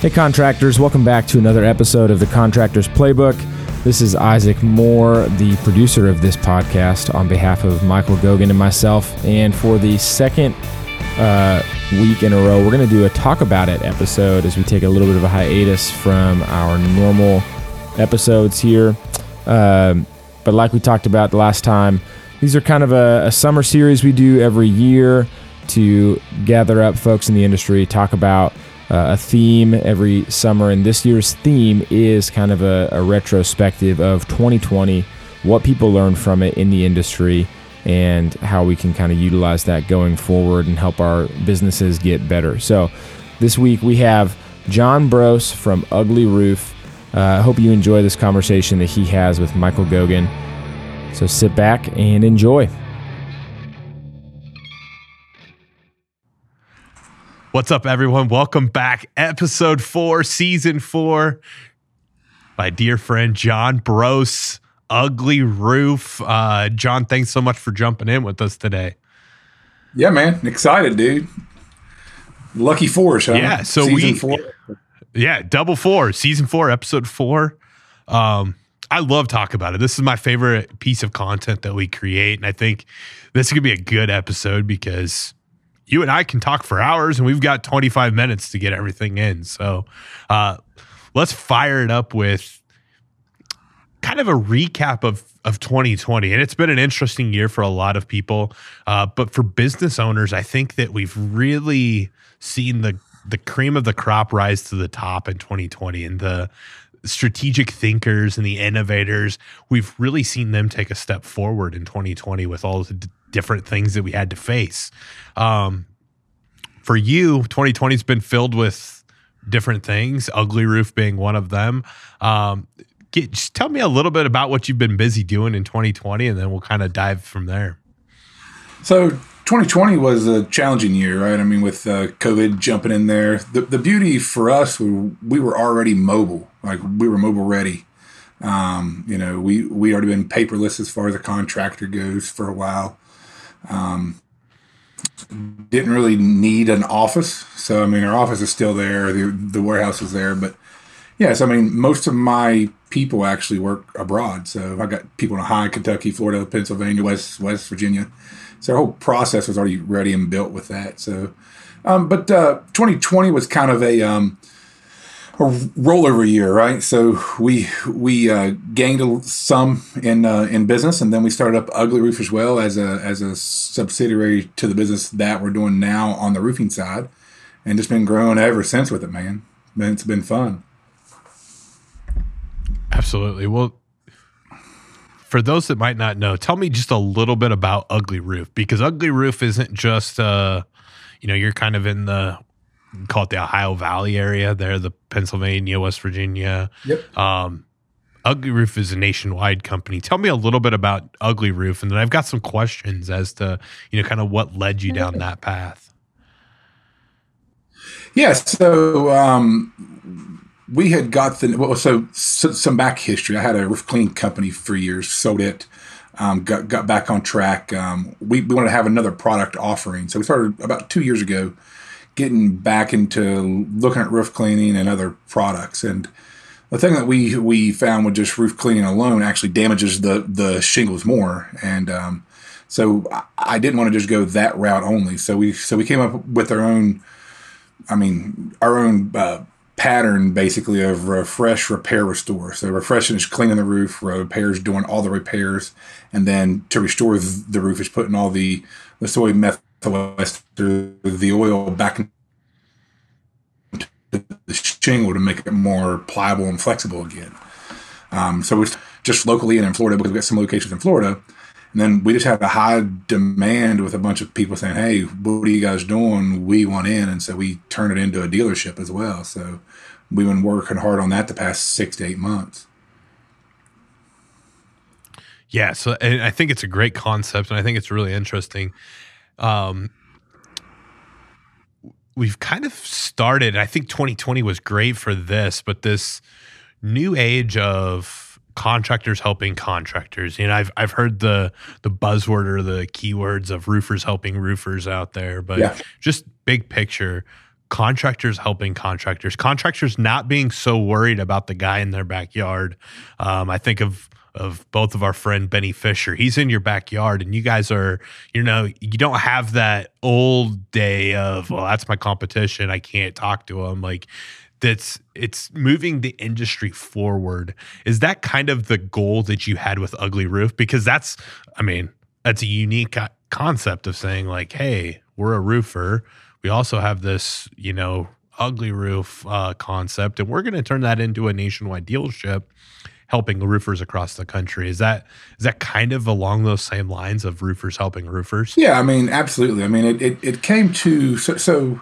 Hey, contractors, welcome back to another episode of the Contractors Playbook. This is Isaac Moore, the producer of this podcast, on behalf of Michael Gogan and myself. And for the second uh, week in a row, we're going to do a Talk About It episode as we take a little bit of a hiatus from our normal episodes here. Um, but like we talked about the last time, these are kind of a, a summer series we do every year to gather up folks in the industry, talk about uh, a theme every summer. And this year's theme is kind of a, a retrospective of 2020, what people learned from it in the industry, and how we can kind of utilize that going forward and help our businesses get better. So this week we have John Brose from Ugly Roof. Uh, I hope you enjoy this conversation that he has with Michael Gogan. So sit back and enjoy. What's up, everyone? Welcome back. Episode four, season four. My dear friend John Bros, Ugly Roof. Uh, John, thanks so much for jumping in with us today. Yeah, man. Excited, dude. Lucky four, huh? Yeah, so Season we four. Yeah, double four, season four, episode four. Um, I love talk about it. This is my favorite piece of content that we create, and I think this is gonna be a good episode because you and I can talk for hours, and we've got 25 minutes to get everything in. So, uh, let's fire it up with kind of a recap of of 2020 and it's been an interesting year for a lot of people. Uh, but for business owners i think that we've really seen the the cream of the crop rise to the top in 2020 and the strategic thinkers and the innovators we've really seen them take a step forward in 2020 with all the different things that we had to face um, for you 2020 has been filled with different things ugly roof being one of them um, get, just tell me a little bit about what you've been busy doing in 2020 and then we'll kind of dive from there So 2020 was a challenging year, right? I mean, with uh, COVID jumping in there. The, the beauty for us, we, we were already mobile. Like we were mobile ready. Um, you know, we we already been paperless as far as a contractor goes for a while. Um, didn't really need an office, so I mean, our office is still there. The the warehouse is there, but yes, I mean, most of my people actually work abroad. So I got people in Ohio, Kentucky, Florida, Pennsylvania, West West Virginia. So our whole process was already ready and built with that. So, um, but uh, 2020 was kind of a um, rollover year, right? So we we uh, gained some in uh, in business, and then we started up Ugly Roof as well as a as a subsidiary to the business that we're doing now on the roofing side, and just been growing ever since with it, man. Man, it's been fun. Absolutely. Well, for those that might not know, tell me just a little bit about Ugly Roof because Ugly Roof isn't just uh, you know, you're kind of in the call it the Ohio Valley area there, the Pennsylvania, West Virginia. Yep. Um, Ugly Roof is a nationwide company. Tell me a little bit about Ugly Roof, and then I've got some questions as to you know kind of what led you down that path. Yeah, so um, we had got the well, so, so some back history. I had a roof cleaning company for years, sold it, um, got got back on track. Um, we, we wanted to have another product offering, so we started about two years ago, getting back into looking at roof cleaning and other products. And the thing that we we found with just roof cleaning alone actually damages the the shingles more, and um, so I, didn't want to just go that route only. So we so we came up with our own. I mean, our own uh, pattern basically of refresh, repair, restore. So refreshing is cleaning the roof, repair is doing all the repairs, and then to restore the roof is putting all the the soy methyl ester, the oil back into the shingle to make it more pliable and flexible again. Um, so it's just locally and in Florida because we've got some locations in Florida. And then we just had a high demand with a bunch of people saying, "Hey, what are you guys doing? We want in," and so we turned it into a dealership as well. So we've been working hard on that the past six to eight months. Yeah, so I think it's a great concept, and I think it's really interesting. Um, we've kind of started. I think 2020 was great for this, but this new age of contractors helping contractors. You know, I've I've heard the the buzzword or the keywords of roofers helping roofers out there, but Yeah. just big picture, contractors helping contractors, contractors not being so worried about the guy in their backyard. Um, I think of of both of our friend Benny Fisher. He's in your backyard, and you guys are, you know, you don't have that old day of, well, that's my competition. I can't talk to him. Like that's it's moving the industry forward. Is that kind of the goal that you had with Ugly Roof? Because that's, I mean, that's a unique concept of saying like, hey, we're a roofer. We also have this, you know, ugly roof uh, concept, and we're going to turn that into a nationwide dealership helping roofers across the country. Is that is that kind of along those same lines of roofers helping roofers? Yeah, I mean, absolutely. I mean, it it, it came to so, so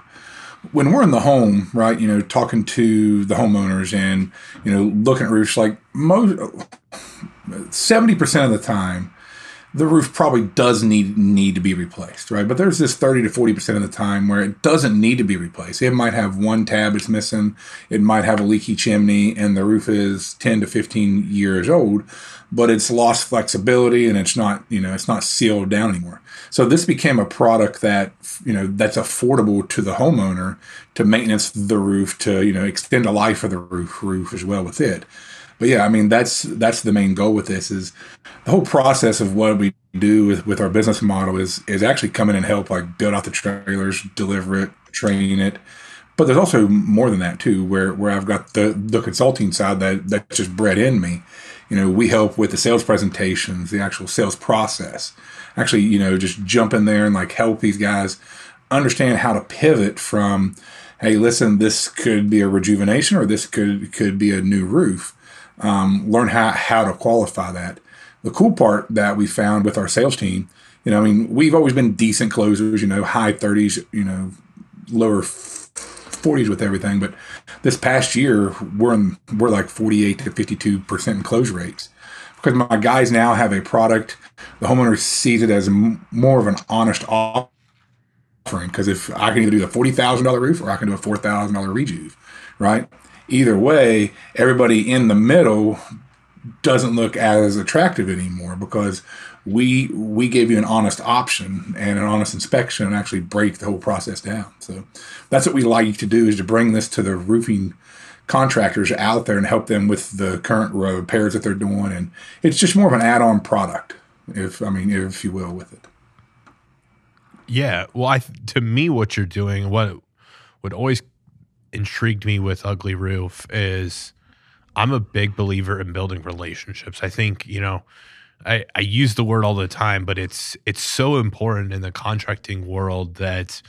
when we're in the home, right? You know, talking to the homeowners and you know looking at roofs, like most seventy percent of the time the roof probably does need need to be replaced, right? But there's this 30 to 40% of the time where it doesn't need to be replaced. It might have one tab that's missing, it might have a leaky chimney, and the roof is 10 to 15 years old, but it's lost flexibility and it's not, you know, it's not sealed down anymore. So this became a product that, you know, that's affordable to the homeowner to maintenance the roof, to, you know, extend the life of the roof roof as well with it but yeah, I mean that's that's the main goal with this is the whole process of what we do with, with our business model is is actually come in and help like build out the trailers, deliver it, train it. But there's also more than that too, where where I've got the the consulting side that that's just bred in me. You know, we help with the sales presentations, the actual sales process. Actually, you know, just jump in there and like help these guys understand how to pivot from, hey, listen, this could be a rejuvenation or this could could be a new roof um, learn how, how to qualify that. The cool part that we found with our sales team, you know, I mean, we've always been decent closers, you know, high 30s, you know, lower 40s with everything. But this past year, we're in, we're like 48 to 52 percent in close rates because my guys now have a product. The homeowner sees it as more of an honest offering. Because if I can either do the forty thousand dollar roof or I can do a four thousand dollar rejuve, right? Either way, everybody in the middle doesn't look as attractive anymore because we we gave you an honest option and an honest inspection and actually break the whole process down. So that's what we like to do is to bring this to the roofing contractors out there and help them with the current repairs that they're doing and it's just more of an add-on product if I mean if you will with it. Yeah, well I to me what you're doing what would always intrigued me with Ugly Roof is I'm a big believer in building relationships. I think, you know, I, I use the word all the time, but it's it's so important in the contracting world that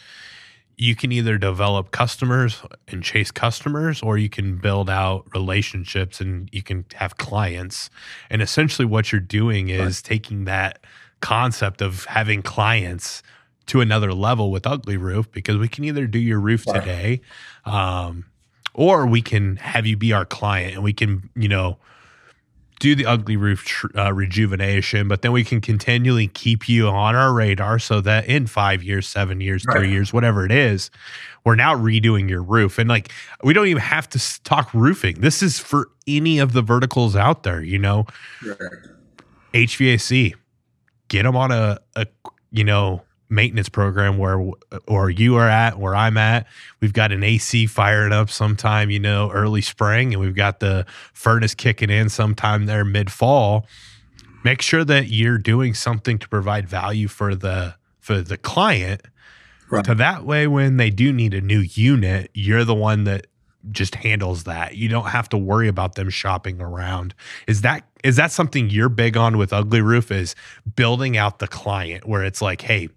you can either develop customers and chase customers or you can build out relationships and you can have clients. And essentially what you're doing is right. taking that concept of having clients to another level with Ugly Roof because we can either do your roof today, um, or we can have you be our client and we can, you know, do the Ugly Roof tr- uh, rejuvenation, but then we can continually keep you on our radar so that in five years, seven years, right. three years, whatever it is, we're now redoing your roof. And like, we don't even have to talk roofing. This is for any of the verticals out there, you know, right. HVAC, get them on a, a, you know, maintenance program where or you are at where I'm at. We've got an AC firing up sometime, you know, early spring and we've got the furnace kicking in sometime there mid fall. Make sure that you're doing something to provide value for the for the client. Right. So that way when they do need a new unit, you're the one that just handles that. You don't have to worry about them shopping around. Is that is that something you're big on with Ugly Roof is building out the client where it's like, hey,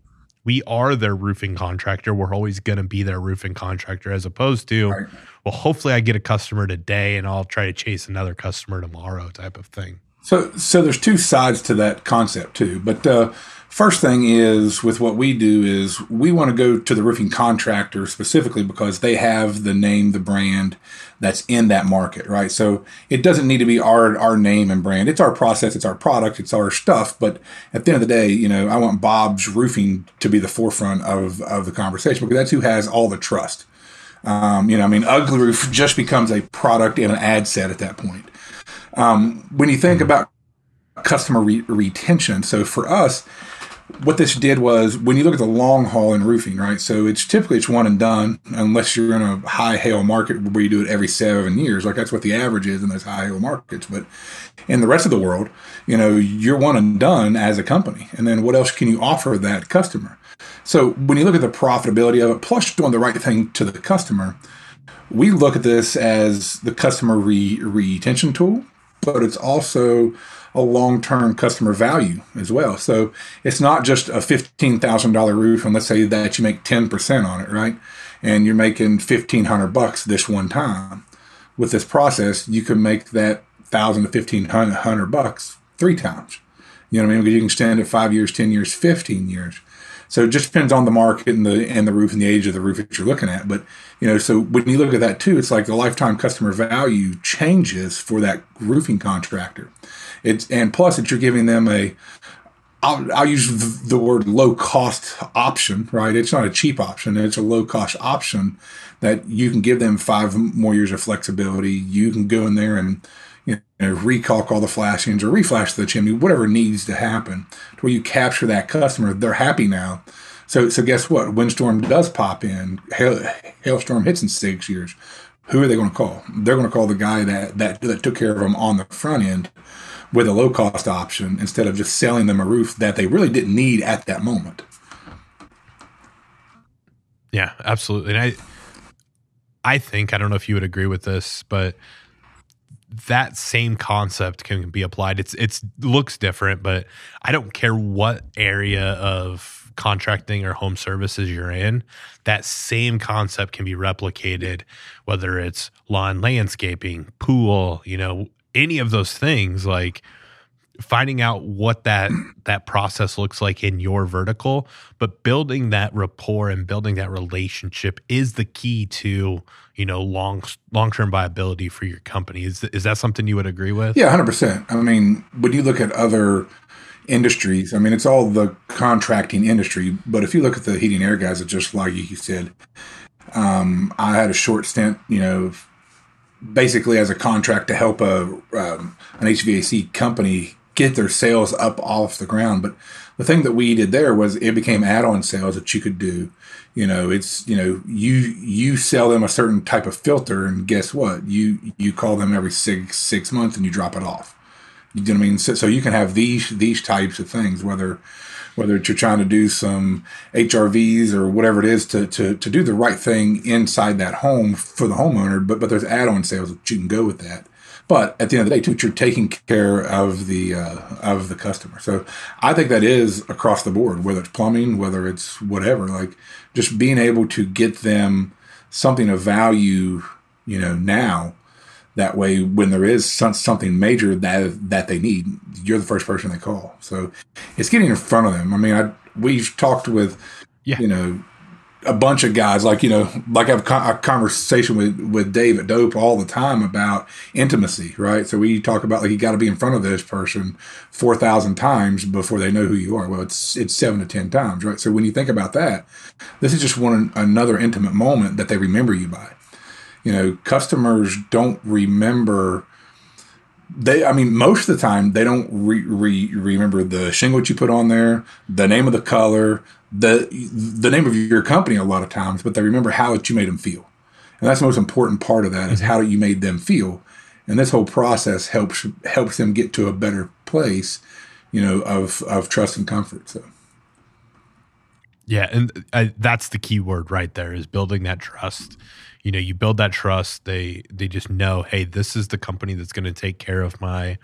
we are their roofing contractor. We're always going to be their roofing contractor as opposed to, right. well, hopefully I get a customer today and I'll try to chase another customer tomorrow type of thing. So, so there's two sides to that concept too. But uh, first thing is with what we do is we want to go to the roofing contractor specifically because they have the name, the brand that's in that market, right? So it doesn't need to be our our name and brand. It's our process, it's our product, it's our stuff. But at the end of the day, you know, I want Bob's Roofing to be the forefront of of the conversation because that's who has all the trust. Um, you know, I mean, Ugly Roof just becomes a product and an ad set at that point. Um, when you think about customer re- retention, so for us, what this did was when you look at the long haul in roofing, right? So it's typically it's one and done, unless you're in a high hail market where you do it every seven years. Like that's what the average is in those high hail markets. But in the rest of the world, you know, you're one and done as a company. And then what else can you offer that customer? So when you look at the profitability of it, plus doing the right thing to the customer, we look at this as the customer re- retention tool, but it's also a long-term customer value as well. So it's not just a $15,000 roof and let's say that you make 10% on it, right? And you're making 1500 bucks this one time. With this process, you can make that 1000 to 1500 bucks three times. You know what I mean? Because you can extend it 5 years, 10 years, 15 years. So it just depends on the market and the and the roof and the age of the roof that you're looking at. But you know, so when you look at that too, it's like the lifetime customer value changes for that roofing contractor. It's and plus that you're giving them a I'll, I'll use the word low cost option, right? It's not a cheap option. It's a low cost option that you can give them five more years of flexibility. You can go in there and you know, recalk all the flashings or reflash the chimney, whatever needs to happen to where you capture that customer. They're happy now. So, so guess what? Windstorm does pop in. Hail, hailstorm hits in six years. Who are they going to call? They're going to call the guy that, that, that took care of them on the front end with a low cost option instead of just selling them a roof that they really didn't need at that moment. Yeah, absolutely. And I I think I don't know if you would agree with this, but that same concept can be applied. It's it's looks different, but I don't care what area of contracting or home services you're in. That same concept can be replicated, whether it's lawn landscaping, pool, you know, any of those things. Like finding out what that that process looks like in your vertical but building that rapport and building that relationship is the key to you know long long-term viability for your company is is that something you would agree with yeah 100% i mean when you look at other industries i mean it's all the contracting industry but if you look at the heating air guys it's just like you said um, i had a short stint you know basically as a contract to help a um, an hvac company get their sales up off the ground. But the thing that we did there was it became add-on sales that you could do. You know, it's you know you you sell them a certain type of filter, and guess what? You you call them every six six months, and you drop it off. You know what I mean? So, so you can have these these types of things, whether whether you're trying to do some HRVs or whatever it is to, to, to do the right thing inside that home for the homeowner, but but there's add-on sales that you can go with that. But at the end of the day, too, you're taking care of the uh, of the customer. So I think that is across the board, whether it's plumbing, whether it's whatever. Like just being able to get them something of value, you know, now. That way, when there is some, something major that that they need, you're the first person they call. So it's getting in front of them. I mean, I we've talked with, yeah. you know, a bunch of guys like you know like I have a conversation with with Dave at Dope all the time about intimacy, right? So we talk about like you got to be in front of this person four thousand times before they know who you are. Well, it's it's seven to ten times, right? So when you think about that, this is just one another intimate moment that they remember you by. You know, customers don't remember they i mean most of the time they don't re, re, remember the shingle you put on there the name of the color the the name of your company a lot of times but they remember how you made them feel. And that's the most important part of that is how you made them feel. And this whole process helps helps them get to a better place you know of of trust and comfort so. Yeah and I, uh, that's the key word right there is building that trust you know you build that trust. They they just know hey this is the company that's going to take care of my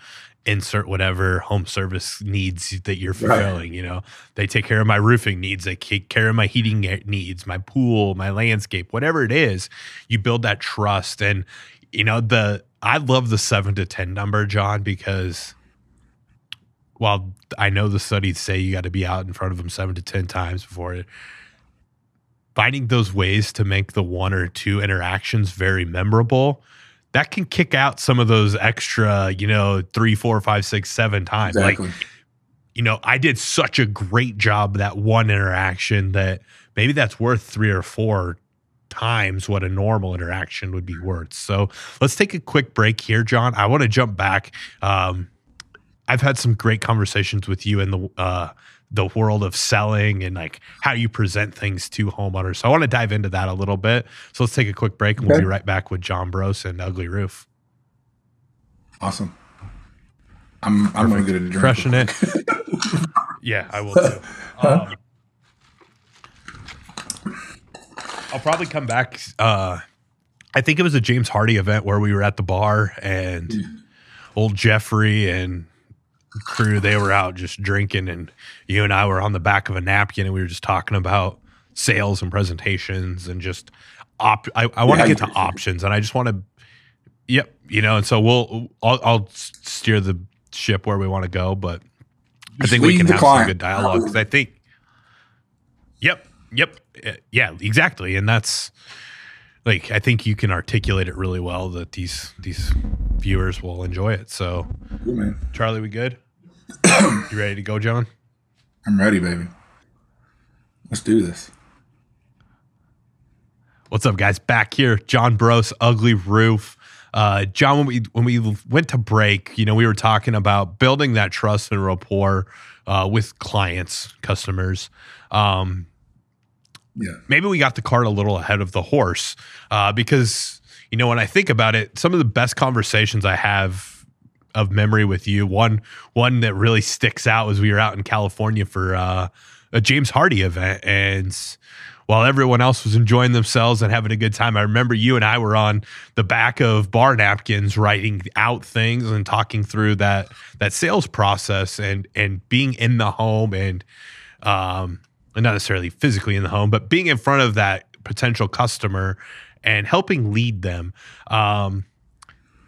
insert whatever home service needs that you're fulfilling right. you know? They take care of my roofing needs. They take care of my heating needs my pool my landscape whatever it is. You build that trust. And you know the i love the 7 to 10 number john because while i know the studies say you got to be out in front of them 7 to 10 times before it finding those ways to make the one or two interactions very memorable that can kick out some of those extra you know three four five six seven times. Exactly. like you know i did such a great job that one interaction that maybe that's worth three or four times what a normal interaction would be worth. So let's take a quick break here john. I want to jump back. Um, i've had some great conversations with you in the uh, the world of selling and like how you present things to homeowners. So I want to dive into that a little bit. So let's take a quick break and we'll be right back with John Bros and Ugly Roof. Awesome. I'm I'm going to get a drink. Crushing it. yeah, I will too. Um, I'll probably come back. Uh, I think it was a James Hardie event where we were at the bar and old Jeffrey and crew they were out just drinking and you and I were on the back of a napkin and we were just talking about sales and presentations and just op I, I want to Yeah, get to options and I just want to yep you know and so we'll I'll, I'll steer the ship where we want to go but I think we can have client. some good dialogue because I think yep yep uh, yeah exactly and that's like I think you can articulate it really well that these these viewers will enjoy it so. Charlie we good you ready to go John I'm ready, baby. Let's do this. What's up, guys? Back here, John Bros, Ugly Roof. Uh, John, when we when we went to break, you know, we were talking about building that trust and rapport uh, with clients, customers. Um, Yeah. maybe we got the cart a little ahead of the horse uh, because you know when I think about it, some of the best conversations I have of memory with you, one one that really sticks out was we were out in California for uh, a James Hardie event, and while everyone else was enjoying themselves and having a good time, I remember you and I were on the back of bar napkins writing out things and talking through that that sales process and and being in the home and um not necessarily physically in the home, but being in front of that potential customer and helping lead them. Um,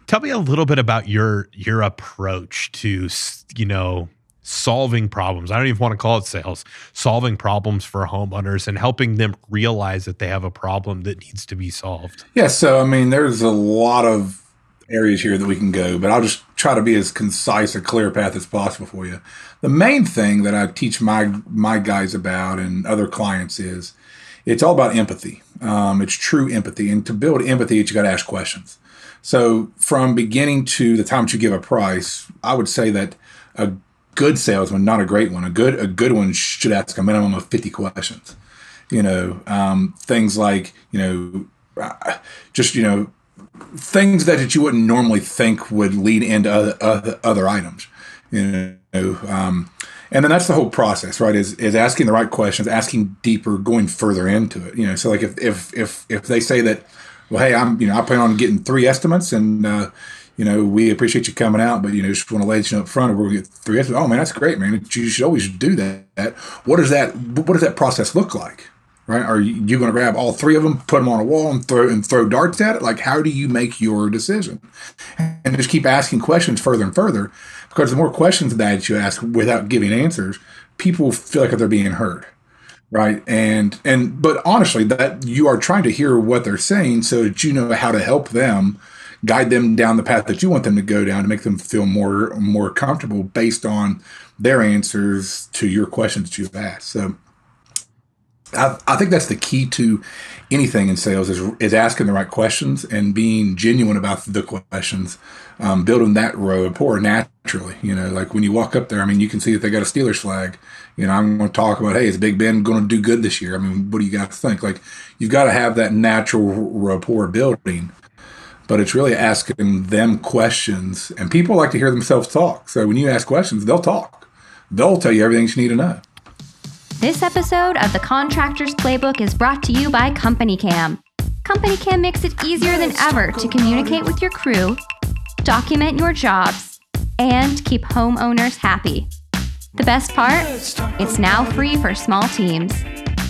tell me a little bit about your your approach to you know solving problems. I don't even want to call it sales, solving problems for homeowners and helping them realize that they have a problem that needs to be solved. Yeah, so I mean, there's a lot of areas here that we can go, but I'll just try to be as concise a clear path as possible for you. The main thing that I teach my my guys about and other clients is it's all about empathy. Um, it's true empathy, and to build empathy, you got to ask questions. So from beginning to the time that you give a price, I would say that a good salesman, not a great one, a good a good one should ask a minimum of fifty questions. You know um, things like you know uh, just you know things that, that you wouldn't normally think would lead into other other, other items you know um, and then that's the whole process right is is asking the right questions asking deeper going further into it you know. So like if if if if they say that well hey i'm you know i plan on getting three estimates and uh, you know, we appreciate you coming out, but you know, just want to let you know up front, we're gonna get three estimates. Oh man, that's great, man. You should always do that. What does that what does that process look like? right? Are you, going to grab all three of them, put them on a wall, and throw and throw darts at it? Like, how do you make your decision? And just keep asking questions further and further, because the more questions that you ask without giving answers, people feel like they're being heard, right? And and but honestly, that you are trying to hear what they're saying so that you know how to help them guide them down the path that you want them to go down to make them feel more more comfortable based on their answers to your questions that you've asked. So I, I think that's the key to anything in sales is is asking the right questions and being genuine about the questions, um, building that rapport naturally. You know, like when you walk up there, I mean, you can see that they got a Steelers flag. You know, I'm going to talk about, hey, is Big Ben going to do good this year? I mean, what do you guys think? Like, you've got to have that natural rapport building, but it's really asking them questions. And people like to hear themselves talk. So when you ask questions, they'll talk. They'll tell you everything you need to know. This episode of the Contractor's Playbook is brought to you by Company Cam. Company Cam makes it easier than ever to communicate with your crew, document your jobs, and keep homeowners happy. The best part? It's now free for small teams.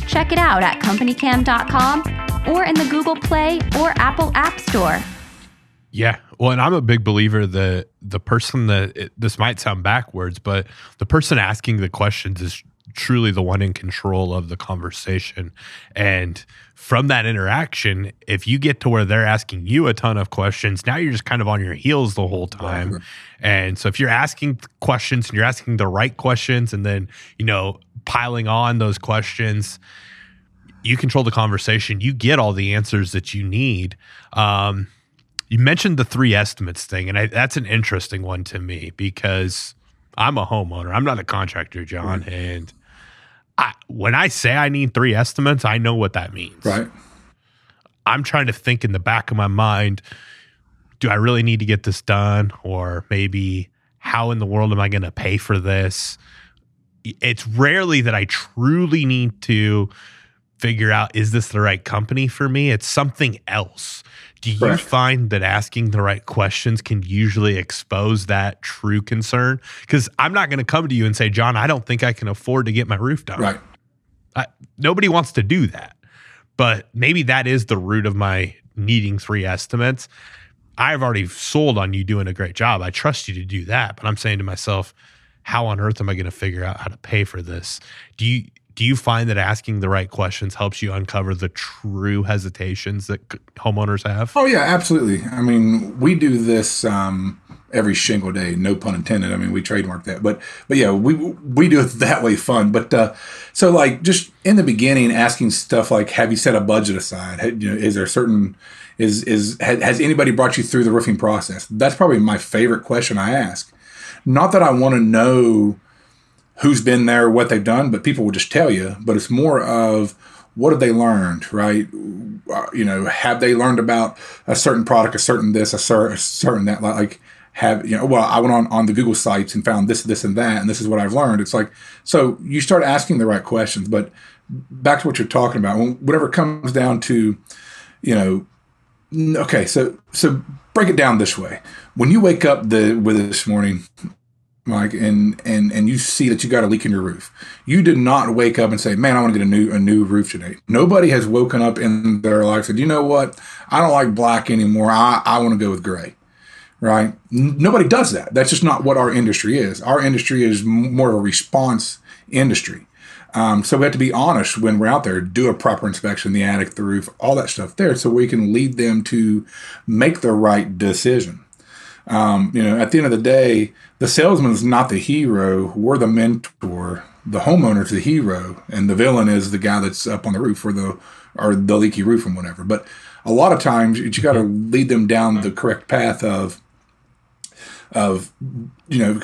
Check it out at companycam.com or in the Google Play or Apple App Store. Yeah. Well, and I'm a big believer that the person that it, this might sound backwards, but the person asking the questions is truly the one in control of the conversation. And from that interaction, if you get to where they're asking you a ton of questions, now you're just kind of on your heels the whole time. Right. And so if you're asking questions and you're asking the right questions and then, you know, piling on those questions, you control the conversation. You get all the answers that you need. Um, you mentioned the three estimates thing, and I, that's an interesting one to me because I'm a homeowner. I'm not a contractor, John, and I, when I say I need three estimates, I know what that means. Right. I'm trying to think in the back of my mind, do I really need to get this done? Or maybe how in the world am I going to pay for this? It's rarely that I truly need to figure out is this the right company for me? It's something else. Do you Correct. find that asking the right questions can usually expose that true concern? Because I'm not going to come to you and say, John, I don't think I can afford to get my roof done. Right. I, nobody wants to do that. But maybe that is the root of my needing three estimates. I've already sold on you doing a great job. I trust you to do that. But I'm saying to myself, how on earth am I going to figure out how to pay for this? Do you do you find that asking the right questions helps you uncover the true hesitations that homeowners have? Oh yeah, absolutely. I mean, we do this um, every single day. No pun intended. I mean, we trademark that, but but yeah, we we do it that way fun. But uh, so like just in the beginning, asking stuff like, "Have you set a budget aside? Had- You know, is there a certain is is has anybody brought you through the roofing process?" That's probably my favorite question I ask. Not that I want to know who's been there, what they've done, but people will just tell you. But it's more of what have they learned, right? Uh, You know, have they learned about a certain product, a certain this, a cer- a certain that? Like, have you know? Well, I went on on the Google sites and found this, this, and that, and this is what I've learned. It's like so you start asking the right questions. But back to what you're talking about, it comes down to, you know, okay, so so break it down this way. When you wake up the with this morning, Mike, and and and you see that you got a leak in your roof. You did not wake up and say, "Man, I want to get a new a new roof today." Nobody has woken up in their life and said, "You know what? I don't like black anymore. I I want to go with gray." Right? Nobody does that. That's just not what our industry is. Our industry is more of a response industry. Um, so we have to be honest when we're out there, do a proper inspection, the attic, the roof, all that stuff there, so we can lead them to make the right decision. Um, you know, at the end of the day, the salesman is not the hero. We're the mentor. The homeowner's the hero, and the villain is the guy that's up on the roof or the or the leaky roof and whatever. But a lot of times, you got to lead them down the correct path of of you know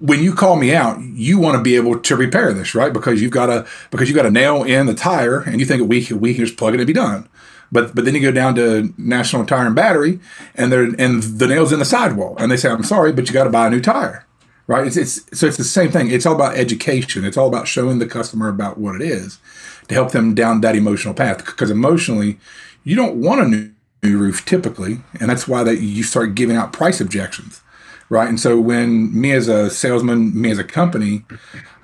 when you call me out you want to be able to repair this right? Because you've got a because you've got a nail in the tire and you think we can, we can just plug it and be done. But but then you go down to national tire and battery and they're and the nail's in the sidewall and they say i'm sorry but you got to buy a new tire. Right? It's, it's so it's the same thing. It's all about education. It's all about showing the customer about what it is to help them down that emotional path. Because emotionally you don't want a new, new roof typically and that's why that you start giving out price objections right? And so when me as a salesman, me as a company,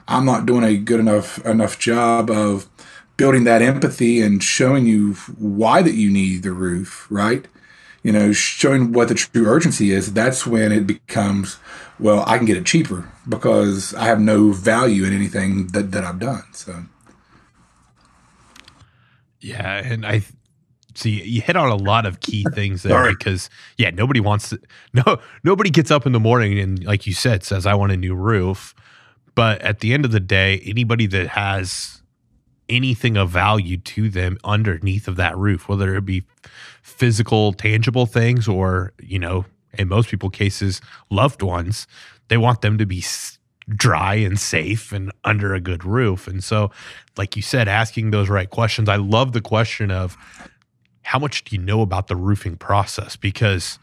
I'm not doing a good enough enough job of building that empathy and showing you why that you need the roof, right? You know, showing what the true urgency is. That's when it becomes, well, I can get it cheaper because I have no value in anything that, that I've done. So Yeah, and I see you hit on a lot of key things there Sorry. because yeah, nobody wants to no nobody gets up in the morning and like you said says I want a new roof. But at the end of the day, anybody that has anything of value to them underneath of that roof, whether it be physical, tangible things or, you know, in most people cases, loved ones, they want them to be dry and safe and under a good roof. And so, like you said, asking those right questions. I love the question of how much do you know about the roofing process? Because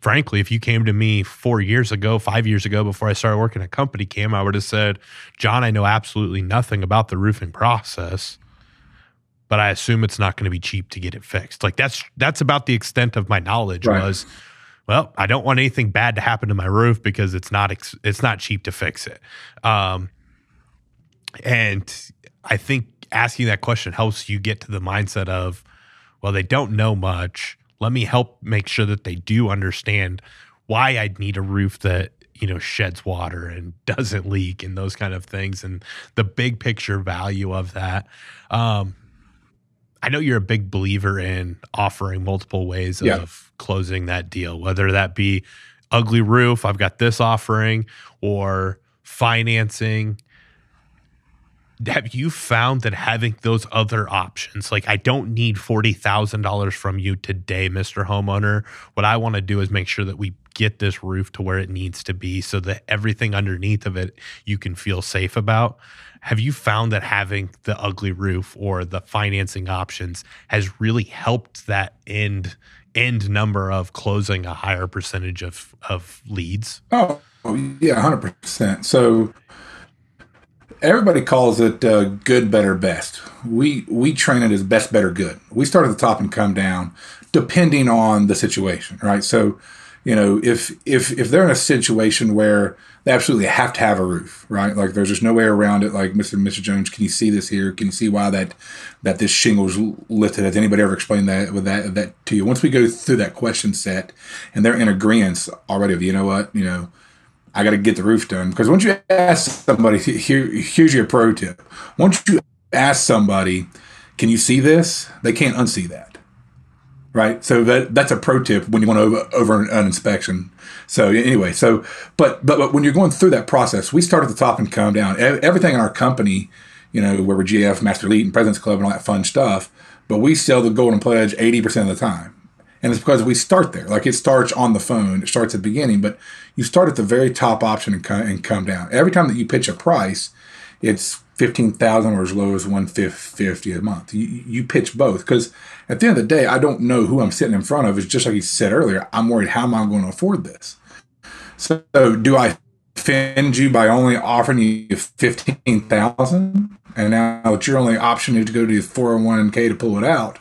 frankly, if you came to me four years ago, five years ago, before I started working at Company Cam, I would have said, John, I know absolutely nothing about the roofing process, but I assume it's not going to be cheap to get it fixed. Like that's that's about the extent of my knowledge Right. was. Well, I don't want anything bad to happen to my roof because it's not ex- it's not cheap to fix it. Um, and I think asking that question helps you get to the mindset of, well, they don't know much. Let me help make sure that they do understand why I'd need a roof that, you know, sheds water and doesn't leak and those kind of things and the big picture value of that. Um, I know you're a big believer in offering multiple ways Yeah. of closing that deal, whether that be ugly roof, I've got this offering, or financing have you found that having those other options like i don't need $40000 from you today mr homeowner what i want to do is make sure that we get this roof to where it needs to be so that everything underneath of it you can feel safe about. Have you found that having the ugly roof or the financing options has really helped that end end number of closing a higher percentage of of leads? Oh, yeah, hundred percent. So everybody calls it uh, good, better, best. We we train it as best, better, good. We start at the top and come down, depending on the situation, right? So, you know, if if if they're in a situation where they absolutely have to have a roof, right? Like there's just no way around it. Like Mr. Mr. Jones, can you see this here? Can you see why that that this shingle's lifted? Has anybody ever explained that with that that to you? Once we go through that question set and they're in agreement already of you know what, you know, I got to get the roof done. Because once you ask somebody, here, here's your pro tip. Once you ask somebody, can you see this? They can't unsee that. Right. So that that's a pro tip when you want to over, over an inspection. So anyway, so but, but but when you're going through that process, we start at the top and come down. Everything in our company, you know, where we're GAF, Master Elite, and President's Club, and all that fun stuff. But we sell the Golden Pledge eighty percent of the time and it's because we start there. Like it starts on the phone, it starts at the beginning, but you start at the very top option and, come, and come down. Every time that you pitch a price, it's fifteen thousand or as low as one fifty a month. You, you pitch both because at the end of the day, I don't know who I'm sitting in front of. It's just like you said earlier. I'm worried how am I going to afford this. So do I offend you by only offering you fifteen thousand, and now it's your only option is to go to the 401k to pull it out?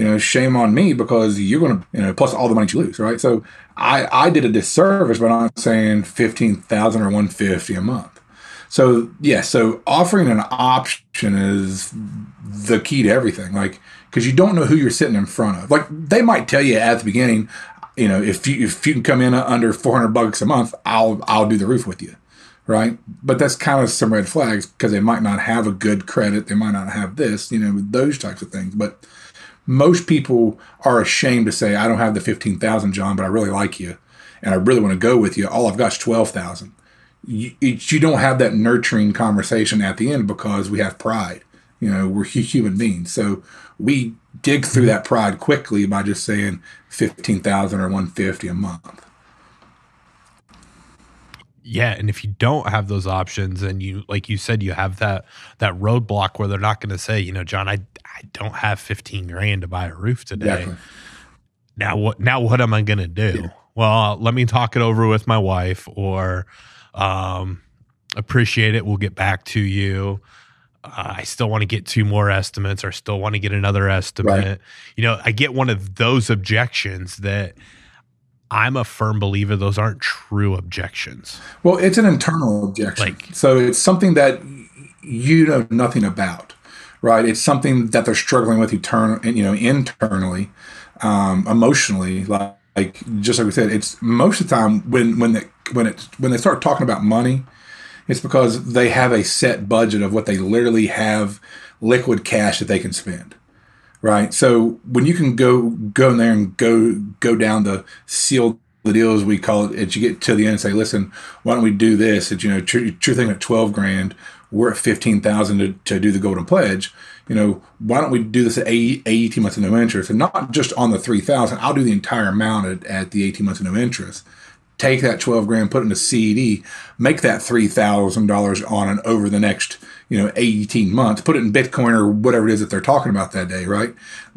You know, shame on me because you're going to, you know, plus all the money you lose, right? So I, I did a disservice by not saying 15,000 or 150 a month. So yeah, so offering an option is the key to everything. Like, because you don't know who you're sitting in front of. Like, they might tell you at the beginning, you know, if you if you can come in under 400 bucks a month, I'll I'll do the roof with you, right? But that's kind of some red flags because they might not have a good credit, they might not have this, you know, those types of things. But most people are ashamed to say, I don't have the 15,000, John, but I really like you and I really want to go with you. All I've got is 12,000. You, you don't have that nurturing conversation at the end because we have pride. You know, we're human beings. So we dig through that pride quickly by just saying 15,000 or 150 a month. Yeah, and if you don't have those options and you like you said you have that that roadblock where they're not going to say, you know, John, I I don't have 15 grand to buy a roof today. Exactly. Now what now what am I going to do? Yeah. Well, let me talk it over with my wife or um appreciate it, we'll get back to you. Uh, I still want to get two more estimates or still want to get another estimate. Right. You know, I get one of those objections that I'm a firm believer those aren't true objections. Well, it's an internal objection. Like, so it's something that you know nothing about, right? It's something that they're struggling with eternal, you know, internally, um, emotionally. Like, like just like we said, it's most of the time when when they when it when they start talking about money, it's because they have a set budget of what they literally have liquid cash that they can spend right? So when you can go go in there and go go down the seal the deal as we call it, and you get to the end and say, listen, why don't we do this? That you know, true, true thing at twelve grand, we're at fifteen thousand to, to do the golden pledge. You know, why don't we do this at eighteen months of no interest, and not just on the three thousand? I'll do the entire amount at, at the eighteen months of no interest take that 12 grand, put it in a CD, make that $3,000 on and over the next, you know, 18 months, put it in Bitcoin or whatever it is that they're talking about that day, right?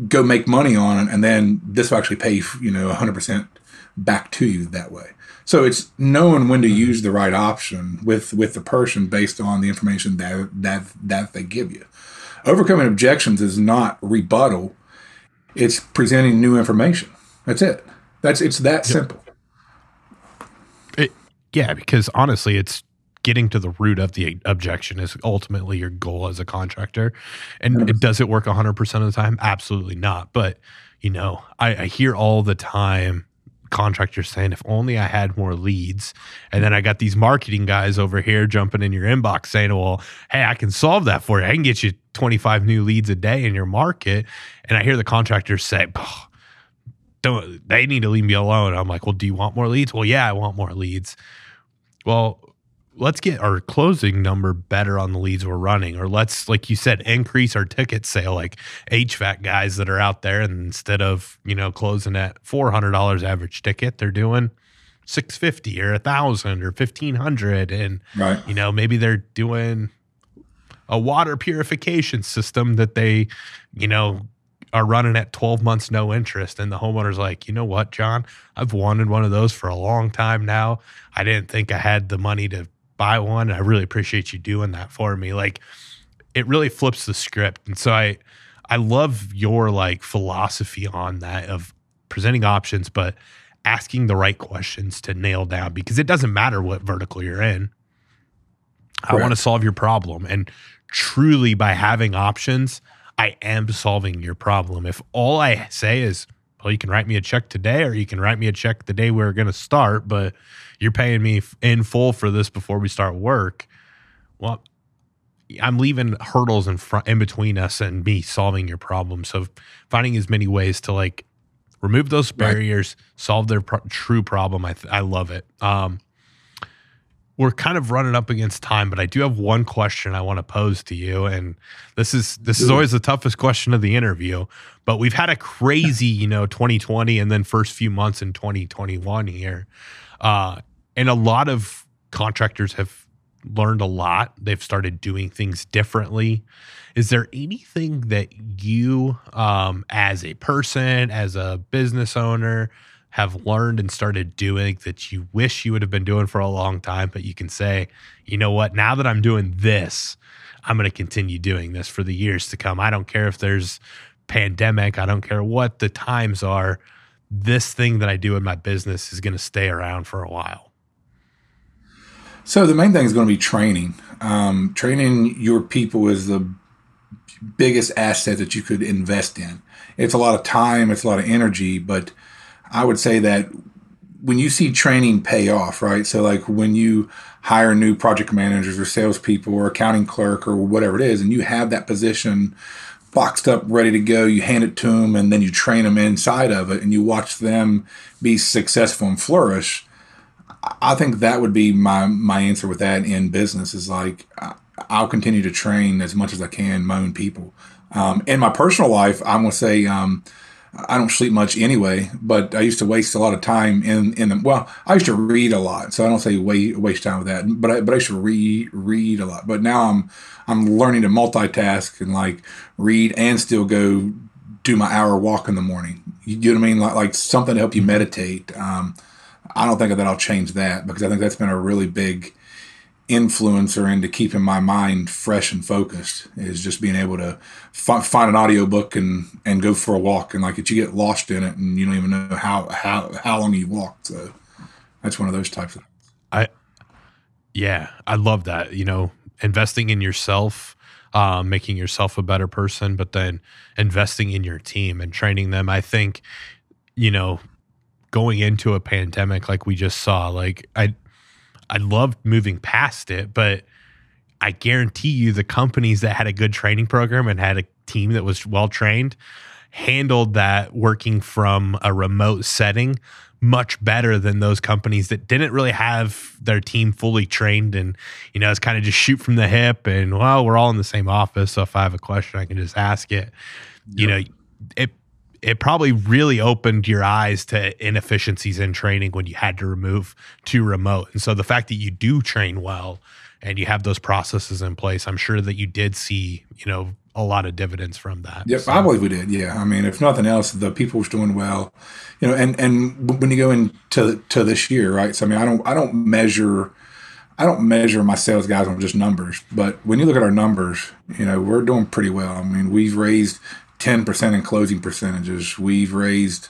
Go make money on it. And then this will actually pay, you know, 100% back to you that way. So it's knowing when to mm-hmm. use the right option with, with the person based on the information that, that, that they give you. Overcoming objections is not rebuttal. It's presenting new information. That's it. That's, it's that simple. Yeah, because honestly, it's getting to the root of the objection is ultimately your goal as a contractor. And it, does it work 100% of the time? Absolutely not. But, you know, I, I hear all the time contractors saying, if only I had more leads. And then I got these marketing guys over here jumping in your inbox saying, well, hey, I can solve that for you. I can get you 25 new leads a day in your market. And I hear the contractors say, don't they need to leave me alone? I'm like, well, do you want more leads? Well, yeah, I want more leads. Well, let's get our closing number better on the leads we're running, or let's, like you said, increase our ticket sale, like HVAC guys that are out there, and instead of you know closing at four hundred dollars average ticket, they're doing 650 or a thousand or 1500 and Right. you know maybe they're doing a water purification system that they you know are running at 12 months no interest. And the homeowner's like you know what john? I've wanted one of those for a long time now. I didn't think i had the money to buy one And i really appreciate you doing that for me. Like it really flips the script. And so i i love your like philosophy on that of presenting options but asking the right questions to nail down because it doesn't matter what vertical you're in. I want to solve your problem and truly by having options i am solving your problem. If all i say is well you can write me a check today or you can write me a check the day we're going to start but you're paying me in full for this before we start work well I'm leaving hurdles in front in between us and me solving your problem. So finding as many ways to like remove those Right. barriers, solve their pro- true problem. I th- I love it. Um, we're kind of running up against time, but I do have one question I want to pose to you, and this is this is always the toughest question of the interview. But we've had a crazy, you know, 2020 and then first few months in 2021 here, uh, and a lot of contractors have learned a lot. They've started doing things differently. Is there anything that you, um, as a person, as a business owner, have learned and started doing that you wish you would have been doing for a long time, but you can say, you know what, now that I'm doing this, I'm going to continue doing this for the years to come. I don't care if there's pandemic, I don't care what the times are. This thing that I do in my business is going to stay around for a while. So the main thing is going to be training. Um, training your people is the biggest asset that you could invest in. It's a lot of time, it's a lot of energy, but I would say that when you see training pay off, right? So like when you hire new project managers or salespeople or accounting clerk or whatever it is, and you have that position boxed up, ready to go, you hand it to them, and then you train them inside of it, and you watch them be successful and flourish. I think that would be my my answer with that in business is like I'll continue to train as much as I can my own people. Um, in my personal life, I'm gonna say um, I don't sleep much anyway, but I used to waste a lot of time in in the well. I used to read a lot, so I don't say waste waste time with that. But I, but I used to read read a lot. But now I'm I'm learning to multitask and like read and still go do my hour walk in the morning. You know what I mean? Like like something to help you meditate. Um, I don't think that I'll change that because I think that's been a really big influencer into keeping my mind fresh and focused is just being able to fi- find an audiobook and and go for a walk and like if you get lost in it and you don't even know how how how long you walked so that's one of those types of I, yeah, I love that. You know, investing in yourself, um, making yourself a better person, but then investing in your team and training them. I think, you know, going into a pandemic like we just saw, like I, I loved moving past it, but I guarantee you the companies that had a good training program and had a team that was well trained handled that working from a remote setting much better than those companies that didn't really have their team fully trained and you know it's kind of just shoot from the hip and well we're all in the same office so if i have a question i can just ask it. You know it it probably really opened your eyes to inefficiencies in training when you had to remove to remote and so the fact that you do train well and you have those processes in place i'm sure that you did see you know a lot of dividends from that Yep, So- I believe we did. Yeah, I mean, if nothing else, the people was doing well, you know. And and when you go into to this year, right? So I mean, I don't I don't measure I don't measure my sales guys on just numbers, but when you look at our numbers, you know, we're doing pretty well. I mean, we've raised ten percent in closing percentages. We've raised,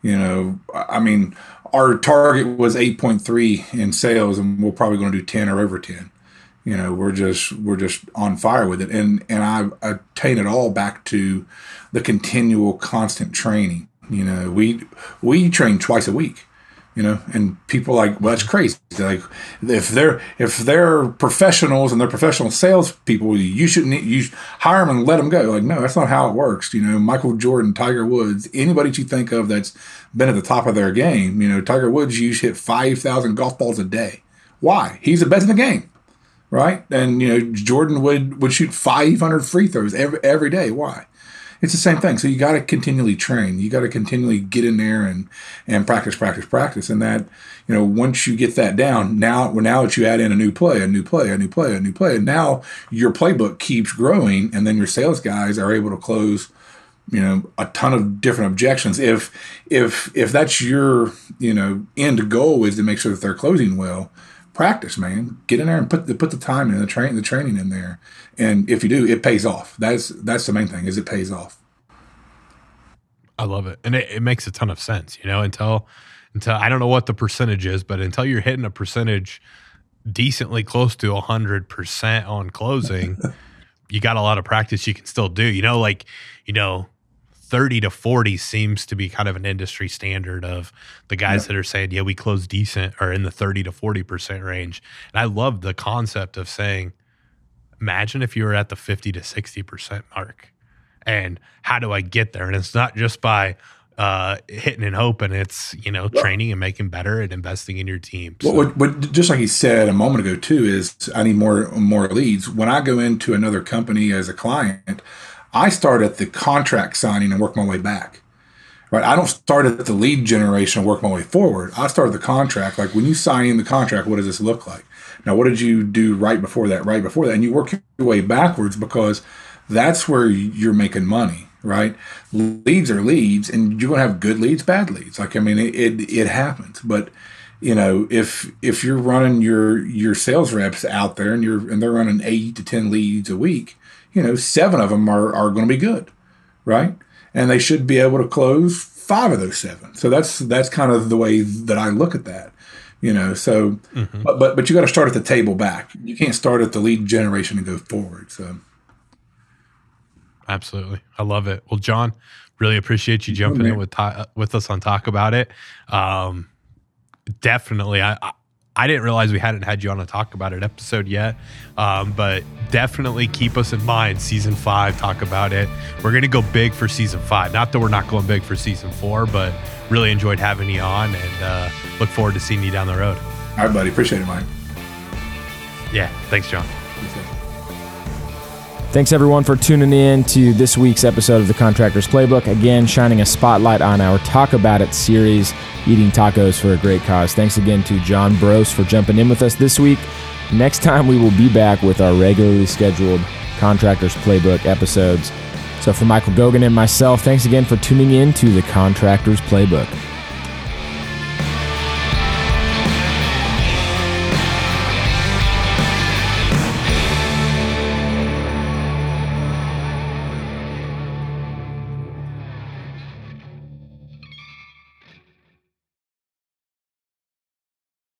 you know, I mean, our target was eight point three in sales, and we're probably going to do ten or over ten. You know we're just we're just on fire with it. And and i attain it all back to the continual constant training. You know we we train twice a week you know and people like well that's crazy like if they're if they're professionals and they're professional salespeople you shouldn't you hire them and let them go like no that's not how it works you know michael jordan tiger woods anybody you think of that's been at the top of their game you know tiger woods used hit 5000 golf balls a day why he's the best in the game right? And you know, Jordan would would shoot 500 free throws every every day. Why? It's the same thing. So you got to continually train. You got to continually get in there and and practice, practice, practice. And that, you know, once you get that down, now now that you add in a new play, a new play, a new play, a new play, and now your playbook keeps growing, and then your sales guys are able to close you know a ton of different objections if if if that's your you know end goal is to make sure that they're closing well practice man. Get in there and put the put the time in the train the training in there. And if you do it pays off. That's that's the main thing is it pays off. I love it. And it, it makes a ton of sense you know until until i don't know what the percentage is but until you're hitting a percentage decently close to 100% on closing you got a lot of practice you can still do. You know like you know 30 to 40 seems to be kind of an industry standard of the guys that are saying, yeah, we close decent or in the 30 to 40% range. And I love the concept of saying, imagine if you were at the 50 to 60% mark. And how do I get there? And it's not just by uh, hitting and hoping. It's you know training and making better and investing in your team. So. What, what, just like you said a moment ago too is I need more more leads. When I go into another company as a client, I start at the contract signing and work my way back. Right. I don't start at the lead generation and work my way forward. I start at the contract. Like when you sign in the contract, what does this look like? Now, what did you do right before that? Right before that, and you work your way backwards because that's where you're making money. Right. Leads are leads, and you're gonna have good leads, bad leads. Like I mean, it it, it happens, but you know if if you're running your your sales reps out there and you're and they're running eight to ten leads a week you know, seven of them are, are going to be good, right? And they should be able to close five of those seven. So that's that's kind of the way that I look at that, you know. So, mm-hmm. but, but but you got to start at the table back. You can't start at the lead generation and go forward. So, absolutely, I love it. Well, John, really appreciate you jumping in with with us on talk about it. Um, definitely, I, I I didn't realize we hadn't had you on to talk about it episode yet, um, but definitely keep us in mind. Season five, talk about it. We're going to go big for season five. Not that we're not going big for season four, but really enjoyed having you on and uh, look forward to seeing you down the road. All right, buddy. Appreciate it, Mike. Yeah. Thanks, John. Thanks everyone for tuning in to this week's episode of the Contractor's Playbook. Again, shining a spotlight on our Talk About It series, eating tacos for a great cause. Thanks again to John Bros for jumping in with us this week. Next time, we will be back with our regularly scheduled Contractor's Playbook episodes. So, for Michael Gogan and myself, thanks again for tuning in to the Contractor's Playbook.